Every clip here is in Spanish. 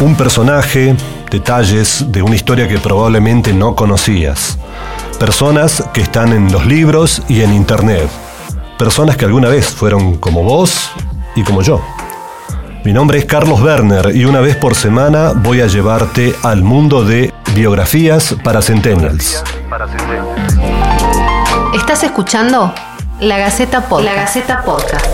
Un personaje, detalles de una historia que probablemente no conocías. Personas que están en los libros y en internet. Personas que alguna vez fueron como vos y como yo. Mi nombre es Carlos Werner y una vez por semana voy a llevarte al mundo de biografías para Centennials. ¿Estás escuchando? La Gaceta Podcast. La Gaceta Podcast.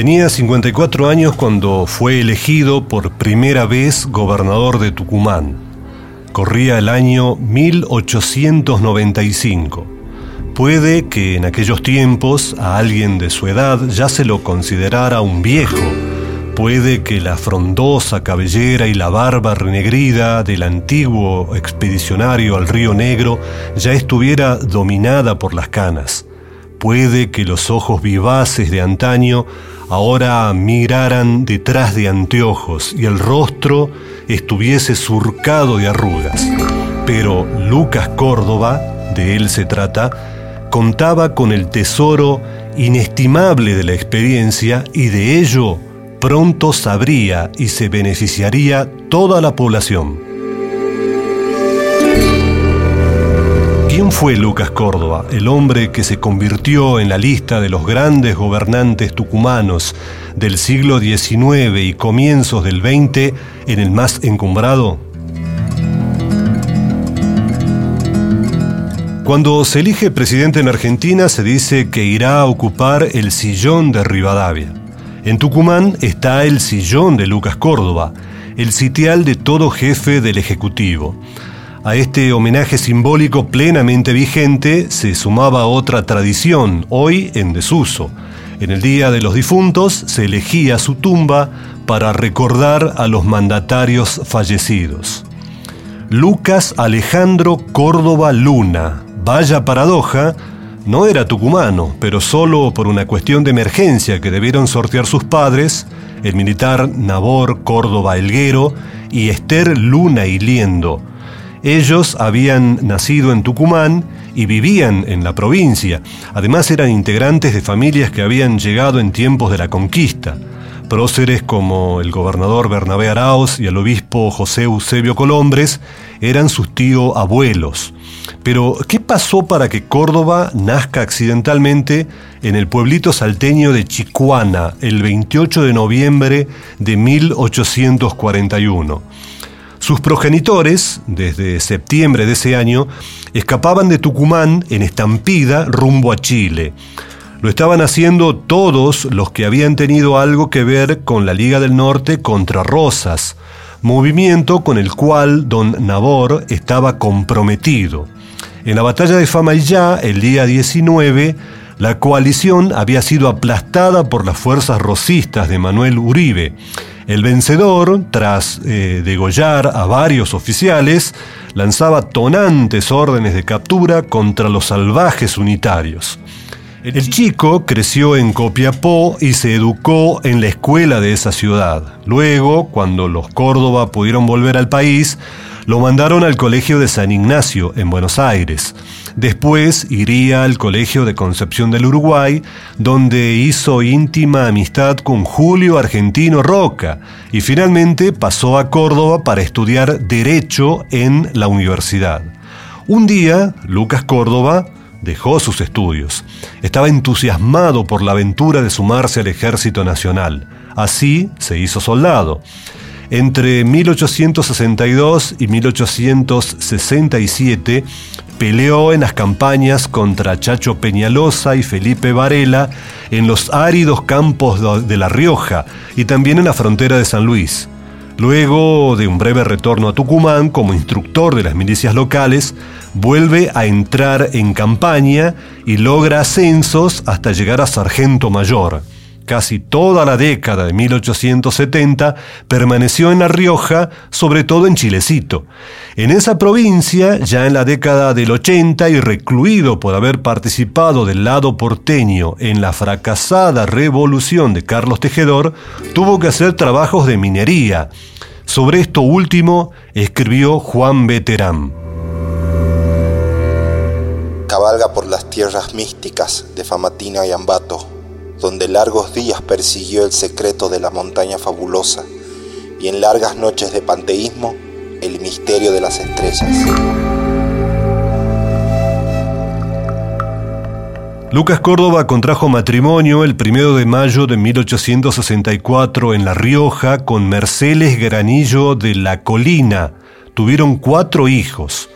Tenía 54 años cuando fue elegido por primera vez gobernador de Tucumán. Corría el año 1895. Puede que en aquellos tiempos a alguien de su edad ya se lo considerara un viejo. Puede que la frondosa cabellera y la barba renegrida del antiguo expedicionario al Río Negro ya estuviera dominada por las canas. Puede que los ojos vivaces de antaño ahora miraran detrás de anteojos y el rostro estuviese surcado de arrugas. Pero Lucas Córdoba, de él se trata, contaba con el tesoro inestimable de la experiencia y de ello pronto sabría y se beneficiaría toda la población. ¿Quién fue Lucas Córdoba, el hombre que se convirtió en la lista de los grandes gobernantes tucumanos del siglo XIX y comienzos del XX en el más encumbrado? Cuando se elige presidente en Argentina se dice que irá a ocupar el sillón de Rivadavia. En Tucumán está el sillón de Lucas Córdoba, el sitial de todo jefe del Ejecutivo. A este homenaje simbólico plenamente vigente se sumaba otra tradición, hoy en desuso. En el Día de los Difuntos se elegía su tumba para recordar a los mandatarios fallecidos. Lucas Alejandro Córdoba Luna, vaya paradoja, no era tucumano, pero solo por una cuestión de emergencia que debieron sortear sus padres, el militar Nabor Córdoba Elguero y Esther Luna Iliendo, ellos habían nacido en Tucumán y vivían en la provincia. Además eran integrantes de familias que habían llegado en tiempos de la conquista. Próceres como el gobernador Bernabé Arauz y el obispo José Eusebio Colombres eran sus tíos abuelos. Pero, ¿qué pasó para que Córdoba nazca accidentalmente en el pueblito salteño de Chicuana el 28 de noviembre de 1841? Sus progenitores, desde septiembre de ese año, escapaban de Tucumán en estampida rumbo a Chile. Lo estaban haciendo todos los que habían tenido algo que ver con la Liga del Norte contra Rosas, movimiento con el cual don Nabor estaba comprometido. En la batalla de Famayá, el día 19, la coalición había sido aplastada por las fuerzas rosistas de Manuel Uribe. El vencedor, tras eh, degollar a varios oficiales, lanzaba tonantes órdenes de captura contra los salvajes unitarios. El chico creció en Copiapó y se educó en la escuela de esa ciudad. Luego, cuando los Córdoba pudieron volver al país, lo mandaron al colegio de San Ignacio, en Buenos Aires. Después iría al Colegio de Concepción del Uruguay, donde hizo íntima amistad con Julio Argentino Roca y finalmente pasó a Córdoba para estudiar Derecho en la universidad. Un día, Lucas Córdoba dejó sus estudios. Estaba entusiasmado por la aventura de sumarse al Ejército Nacional. Así se hizo soldado. Entre 1862 y 1867 peleó en las campañas contra Chacho Peñalosa y Felipe Varela en los áridos campos de La Rioja y también en la frontera de San Luis. Luego de un breve retorno a Tucumán como instructor de las milicias locales, vuelve a entrar en campaña y logra ascensos hasta llegar a sargento mayor casi toda la década de 1870 permaneció en La Rioja, sobre todo en Chilecito. En esa provincia, ya en la década del 80 y recluido por haber participado del lado porteño en la fracasada revolución de Carlos Tejedor, tuvo que hacer trabajos de minería. Sobre esto último escribió Juan Veterán. Cabalga por las tierras místicas de Famatina y Ambato, donde largos días persiguió el secreto de la montaña fabulosa y en largas noches de panteísmo el misterio de las estrellas. Lucas Córdoba contrajo matrimonio el primero de mayo de 1864 en La Rioja con Mercedes Granillo de la Colina. Tuvieron cuatro hijos.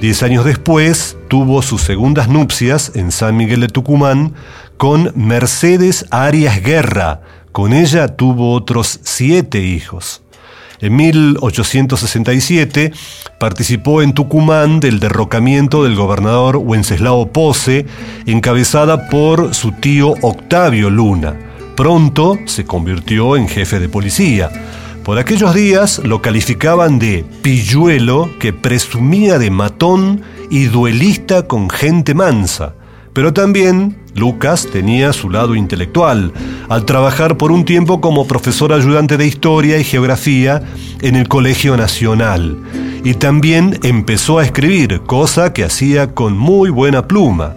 Diez años después tuvo sus segundas nupcias en San Miguel de Tucumán con Mercedes Arias Guerra. Con ella tuvo otros siete hijos. En 1867 participó en Tucumán del derrocamiento del gobernador Wenceslao Pose, encabezada por su tío Octavio Luna. Pronto se convirtió en jefe de policía. Por aquellos días lo calificaban de pilluelo que presumía de matón y duelista con gente mansa. Pero también Lucas tenía su lado intelectual, al trabajar por un tiempo como profesor ayudante de historia y geografía en el Colegio Nacional. Y también empezó a escribir, cosa que hacía con muy buena pluma.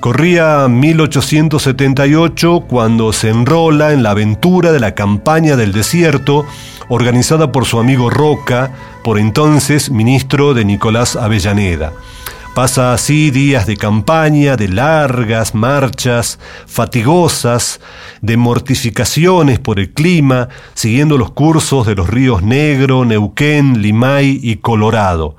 Corría 1878 cuando se enrola en la aventura de la campaña del desierto organizada por su amigo Roca, por entonces ministro de Nicolás Avellaneda. Pasa así días de campaña, de largas marchas, fatigosas, de mortificaciones por el clima, siguiendo los cursos de los ríos Negro, Neuquén, Limay y Colorado.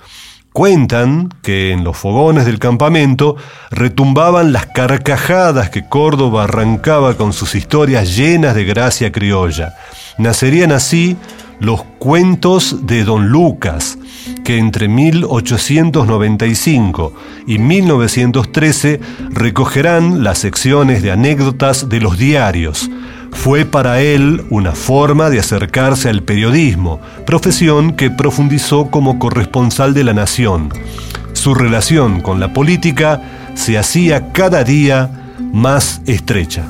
Cuentan que en los fogones del campamento retumbaban las carcajadas que Córdoba arrancaba con sus historias llenas de gracia criolla. Nacerían así los cuentos de Don Lucas, que entre 1895 y 1913 recogerán las secciones de anécdotas de los diarios. Fue para él una forma de acercarse al periodismo, profesión que profundizó como corresponsal de la Nación. Su relación con la política se hacía cada día más estrecha.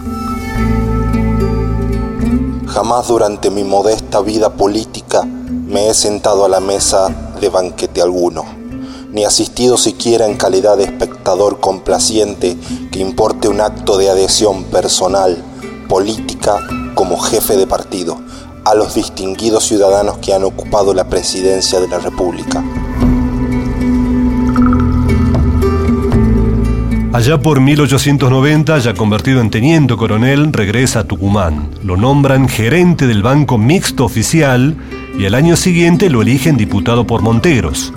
Jamás durante mi modesta vida política me he sentado a la mesa de banquete alguno, ni asistido siquiera en calidad de espectador complaciente que importe un acto de adhesión personal, política, como jefe de partido, a los distinguidos ciudadanos que han ocupado la presidencia de la República. Allá por 1890, ya convertido en teniente coronel, regresa a Tucumán. Lo nombran gerente del Banco Mixto Oficial y al año siguiente lo eligen diputado por Monteros.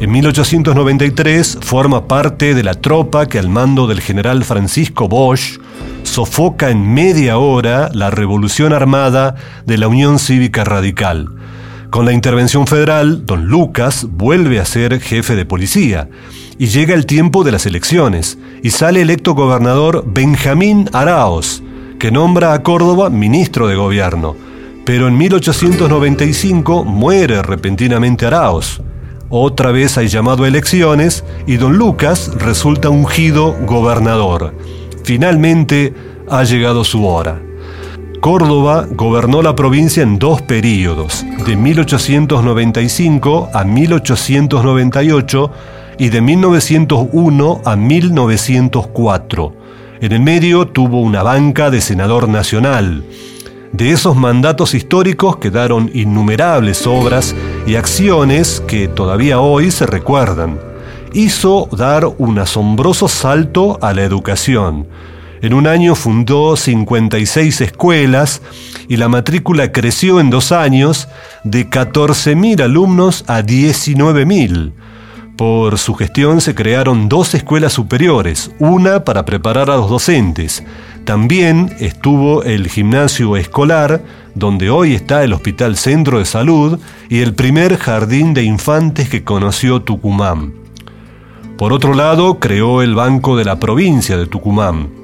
En 1893 forma parte de la tropa que al mando del general Francisco Bosch sofoca en media hora la revolución armada de la Unión Cívica Radical. Con la intervención federal, don Lucas vuelve a ser jefe de policía y llega el tiempo de las elecciones y sale electo gobernador Benjamín Araos, que nombra a Córdoba ministro de gobierno. Pero en 1895 muere repentinamente Araos. Otra vez hay llamado a elecciones y don Lucas resulta ungido gobernador. Finalmente ha llegado su hora. Córdoba gobernó la provincia en dos períodos, de 1895 a 1898 y de 1901 a 1904. En el medio tuvo una banca de senador nacional. De esos mandatos históricos quedaron innumerables obras y acciones que todavía hoy se recuerdan. Hizo dar un asombroso salto a la educación en un año fundó 56 escuelas y la matrícula creció en dos años de 14.000 alumnos a 19.000. Por su gestión se crearon dos escuelas superiores, una para preparar a los docentes. También estuvo el gimnasio escolar, donde hoy está el Hospital Centro de Salud y el primer jardín de infantes que conoció Tucumán. Por otro lado, creó el Banco de la Provincia de Tucumán.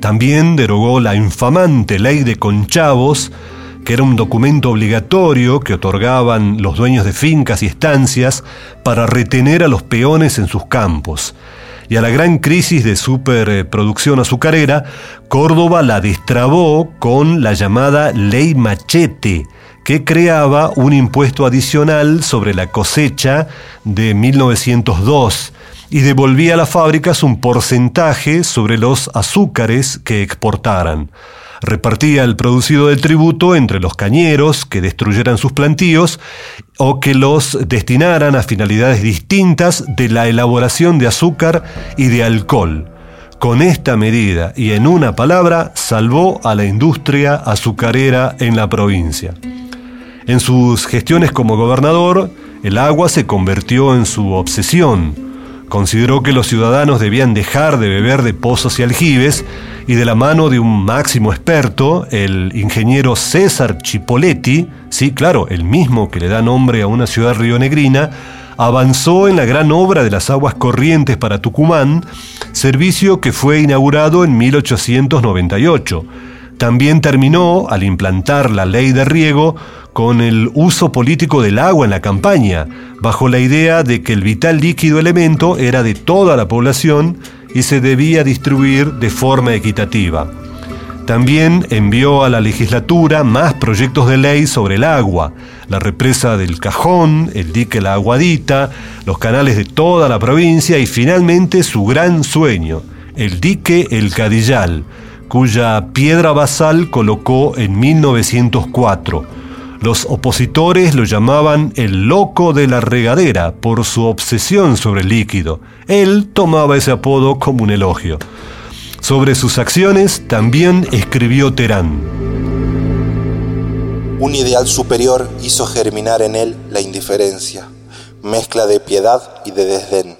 También derogó la infamante ley de conchavos, que era un documento obligatorio que otorgaban los dueños de fincas y estancias para retener a los peones en sus campos. Y a la gran crisis de superproducción azucarera, Córdoba la destrabó con la llamada ley machete, que creaba un impuesto adicional sobre la cosecha de 1902 y devolvía a las fábricas un porcentaje sobre los azúcares que exportaran. Repartía el producido del tributo entre los cañeros que destruyeran sus plantíos o que los destinaran a finalidades distintas de la elaboración de azúcar y de alcohol. Con esta medida y en una palabra salvó a la industria azucarera en la provincia. En sus gestiones como gobernador, el agua se convirtió en su obsesión consideró que los ciudadanos debían dejar de beber de pozos y aljibes y de la mano de un máximo experto, el ingeniero César Chipoletti, sí, claro, el mismo que le da nombre a una ciudad rionegrina, avanzó en la gran obra de las aguas corrientes para Tucumán, servicio que fue inaugurado en 1898. También terminó, al implantar la ley de riego, con el uso político del agua en la campaña, bajo la idea de que el vital líquido elemento era de toda la población y se debía distribuir de forma equitativa. También envió a la legislatura más proyectos de ley sobre el agua, la represa del Cajón, el dique La Aguadita, los canales de toda la provincia y finalmente su gran sueño, el dique El Cadillal, cuya piedra basal colocó en 1904 los opositores lo llamaban el loco de la regadera por su obsesión sobre el líquido. Él tomaba ese apodo como un elogio. Sobre sus acciones también escribió Terán. Un ideal superior hizo germinar en él la indiferencia, mezcla de piedad y de desdén,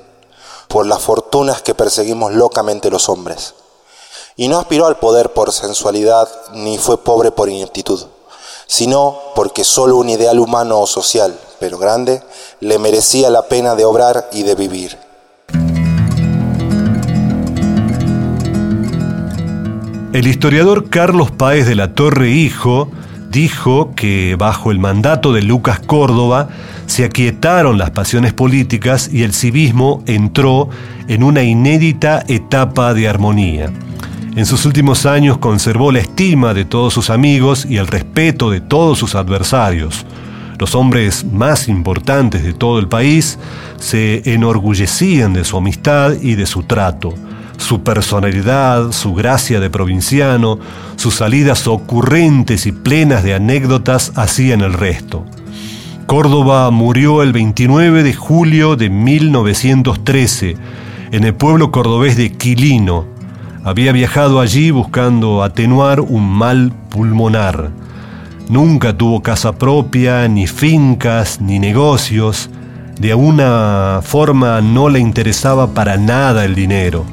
por las fortunas que perseguimos locamente los hombres. Y no aspiró al poder por sensualidad, ni fue pobre por ineptitud sino porque solo un ideal humano o social, pero grande, le merecía la pena de obrar y de vivir. El historiador Carlos Páez de la Torre Hijo dijo que bajo el mandato de Lucas Córdoba se aquietaron las pasiones políticas y el civismo entró en una inédita etapa de armonía. En sus últimos años conservó la estima de todos sus amigos y el respeto de todos sus adversarios. Los hombres más importantes de todo el país se enorgullecían de su amistad y de su trato. Su personalidad, su gracia de provinciano, sus salidas ocurrentes y plenas de anécdotas hacían el resto. Córdoba murió el 29 de julio de 1913 en el pueblo cordobés de Quilino, había viajado allí buscando atenuar un mal pulmonar. Nunca tuvo casa propia, ni fincas, ni negocios. De alguna forma no le interesaba para nada el dinero.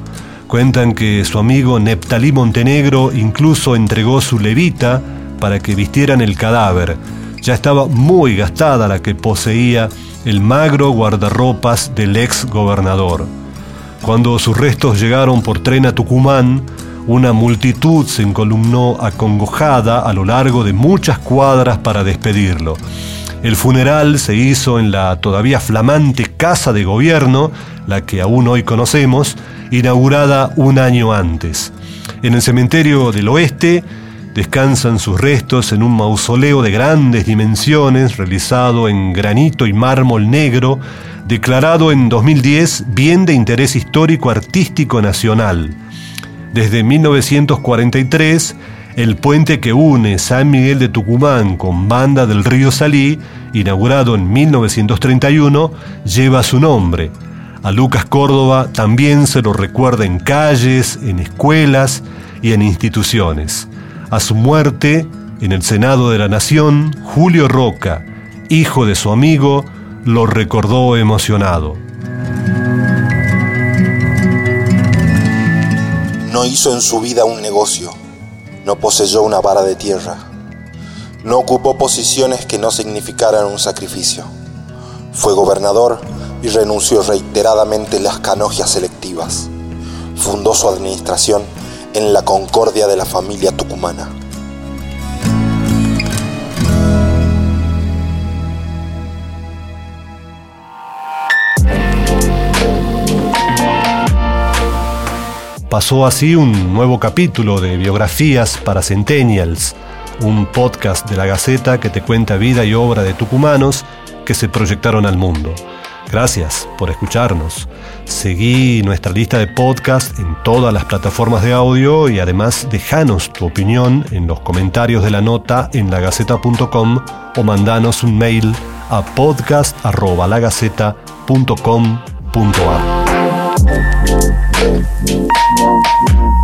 Cuentan que su amigo Neptalí Montenegro incluso entregó su levita para que vistieran el cadáver. Ya estaba muy gastada la que poseía el magro guardarropas del ex gobernador. Cuando sus restos llegaron por tren a Tucumán, una multitud se encolumnó acongojada a lo largo de muchas cuadras para despedirlo. El funeral se hizo en la todavía flamante Casa de Gobierno, la que aún hoy conocemos, inaugurada un año antes. En el cementerio del oeste descansan sus restos en un mausoleo de grandes dimensiones realizado en granito y mármol negro declarado en 2010 Bien de Interés Histórico Artístico Nacional. Desde 1943, el puente que une San Miguel de Tucumán con Banda del Río Salí, inaugurado en 1931, lleva su nombre. A Lucas Córdoba también se lo recuerda en calles, en escuelas y en instituciones. A su muerte, en el Senado de la Nación, Julio Roca, hijo de su amigo, lo recordó emocionado. No hizo en su vida un negocio, no poseyó una vara de tierra, no ocupó posiciones que no significaran un sacrificio. Fue gobernador y renunció reiteradamente las canogias selectivas. Fundó su administración en la concordia de la familia tucumana. Pasó así un nuevo capítulo de biografías para Centennials. un podcast de la Gaceta que te cuenta vida y obra de tucumanos que se proyectaron al mundo. Gracias por escucharnos. Seguí nuestra lista de podcast en todas las plataformas de audio y además dejanos tu opinión en los comentarios de la nota en lagaceta.com o mandanos un mail a podcast.lagaceta.com.ar. Yeah.